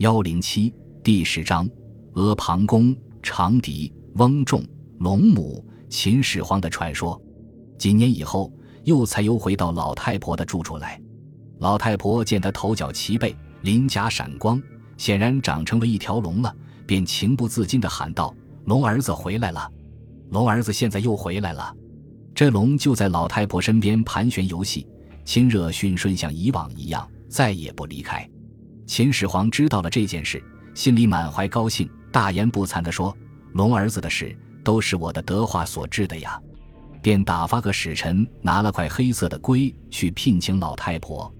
幺零七第十章：阿房宫、长笛、翁仲、龙母、秦始皇的传说。几年以后，又才又回到老太婆的住处来。老太婆见他头角齐备，鳞甲闪光，显然长成了一条龙了，便情不自禁地喊道：“龙儿子回来了！龙儿子现在又回来了！”这龙就在老太婆身边盘旋游戏，亲热驯顺，像以往一样，再也不离开。秦始皇知道了这件事，心里满怀高兴，大言不惭地说：“龙儿子的事都是我的德化所致的呀！”便打发个使臣拿了块黑色的龟去聘请老太婆。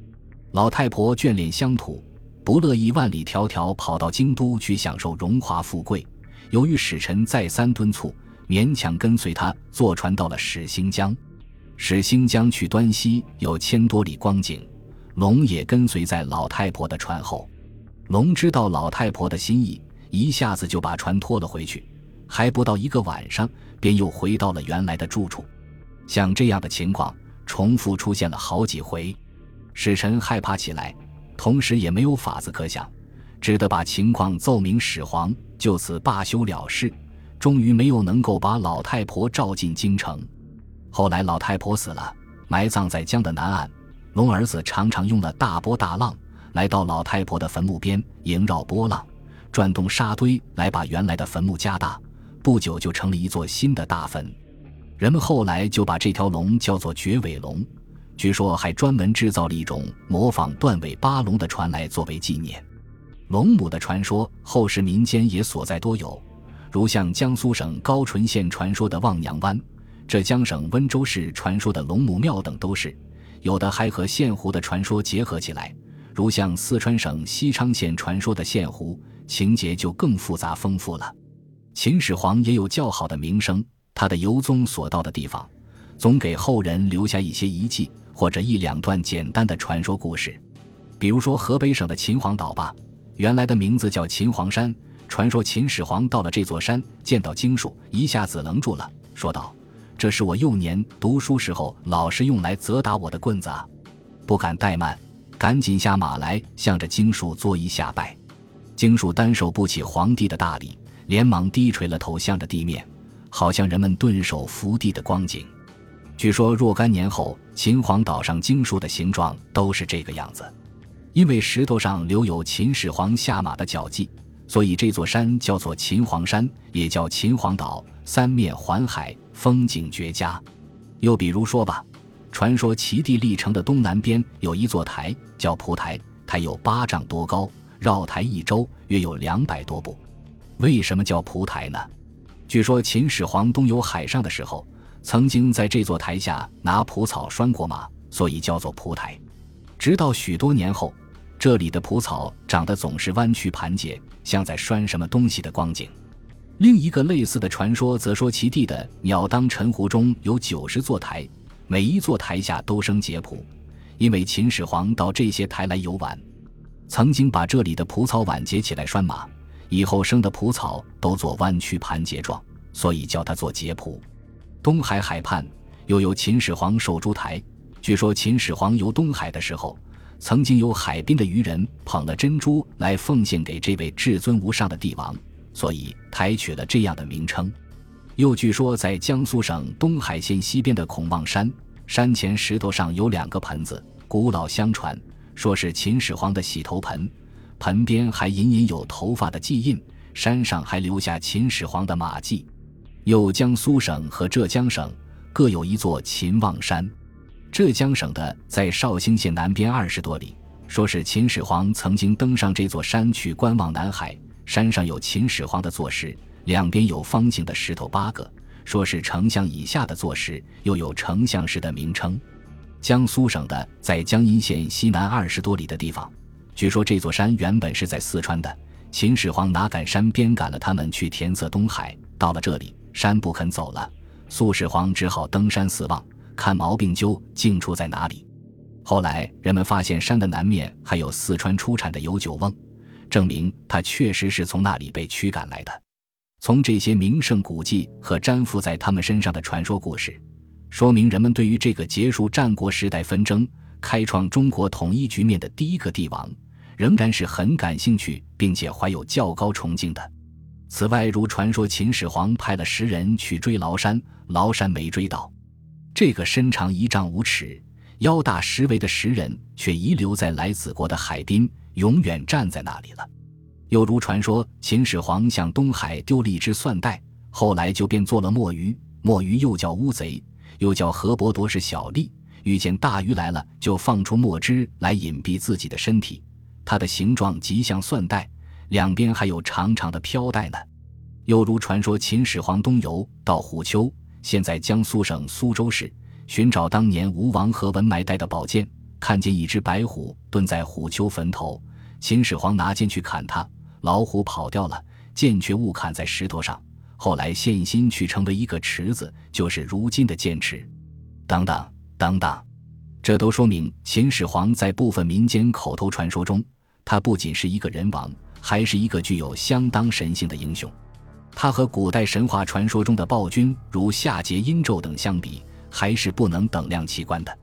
老太婆眷恋乡土，不乐意万里迢迢跑到京都去享受荣华富贵。由于使臣再三敦促，勉强跟随他坐船到了始兴江。始兴江去端西有千多里光景。龙也跟随在老太婆的船后，龙知道老太婆的心意，一下子就把船拖了回去，还不到一个晚上，便又回到了原来的住处。像这样的情况重复出现了好几回，使臣害怕起来，同时也没有法子可想，只得把情况奏明始皇，就此罢休了事。终于没有能够把老太婆召进京城。后来老太婆死了，埋葬在江的南岸。龙儿子常常用了大波大浪来到老太婆的坟墓边，萦绕波浪，转动沙堆来把原来的坟墓加大。不久就成了一座新的大坟。人们后来就把这条龙叫做绝尾龙，据说还专门制造了一种模仿断尾八龙的船来作为纪念。龙母的传说，后世民间也所在多有，如像江苏省高淳县传说的望娘湾，浙江省温州市传说的龙母庙等都是。有的还和县湖的传说结合起来，如像四川省西昌县传说的县湖，情节就更复杂丰富了。秦始皇也有较好的名声，他的游踪所到的地方，总给后人留下一些遗迹或者一两段简单的传说故事。比如说河北省的秦皇岛吧，原来的名字叫秦皇山，传说秦始皇到了这座山，见到经树，一下子愣住了，说道。这是我幼年读书时候老师用来责打我的棍子啊！不敢怠慢，赶紧下马来，向着经树作揖下拜。经树单手不起皇帝的大礼，连忙低垂了头，向着地面，好像人们顿首伏地的光景。据说若干年后，秦皇岛上经树的形状都是这个样子，因为石头上留有秦始皇下马的脚迹，所以这座山叫做秦皇山，也叫秦皇岛。三面环海。风景绝佳，又比如说吧，传说齐地历城的东南边有一座台，叫蒲台，台有八丈多高，绕台一周约有两百多步。为什么叫蒲台呢？据说秦始皇东游海上的时候，曾经在这座台下拿蒲草拴过马，所以叫做蒲台。直到许多年后，这里的蒲草长得总是弯曲盘结，像在拴什么东西的光景。另一个类似的传说则说，其地的鸟当沉湖中有九十座台，每一座台下都生结蒲，因为秦始皇到这些台来游玩，曾经把这里的蒲草挽结起来拴马，以后生的蒲草都做弯曲盘结状，所以叫它做结蒲。东海海畔又有秦始皇守株台，据说秦始皇游东海的时候，曾经有海滨的渔人捧了珍珠来奉献给这位至尊无上的帝王。所以抬取了这样的名称。又据说，在江苏省东海县西边的孔望山，山前石头上有两个盆子，古老相传，说是秦始皇的洗头盆，盆边还隐隐有头发的迹印，山上还留下秦始皇的马迹。又江苏省和浙江省各有一座秦望山，浙江省的在绍兴县南边二十多里，说是秦始皇曾经登上这座山去观望南海。山上有秦始皇的坐石，两边有方形的石头八个，说是丞相以下的坐石，又有丞相石的名称。江苏省的在江阴县西南二十多里的地方，据说这座山原本是在四川的，秦始皇哪敢山边赶了他们去填塞东海，到了这里山不肯走了，苏始皇只好登山四望，看毛病究竟出在哪里。后来人们发现山的南面还有四川出产的有酒瓮。证明他确实是从那里被驱赶来的。从这些名胜古迹和粘附在他们身上的传说故事，说明人们对于这个结束战国时代纷争、开创中国统一局面的第一个帝王，仍然是很感兴趣，并且怀有较高崇敬的。此外，如传说秦始皇派了十人去追崂山，崂山没追到。这个身长一丈五尺、腰大十围的石人，却遗留在来子国的海滨，永远站在那里了。又如传说，秦始皇向东海丢了一只蒜袋，后来就变做了墨鱼。墨鱼又叫乌贼，又叫河伯夺是小吏。遇见大鱼来了，就放出墨汁来隐蔽自己的身体。它的形状极像蒜袋，两边还有长长的飘带呢。又如传说，秦始皇东游到虎丘。现在江苏省苏州市寻找当年吴王阖文埋带的宝剑，看见一只白虎蹲在虎丘坟头，秦始皇拿剑去砍它，老虎跑掉了，剑却误砍在石头上，后来现心去成为一个池子，就是如今的剑池。等等等等，这都说明秦始皇在部分民间口头传说中，他不仅是一个人王，还是一个具有相当神性的英雄。它和古代神话传说中的暴君，如夏桀、殷纣等相比，还是不能等量齐观的。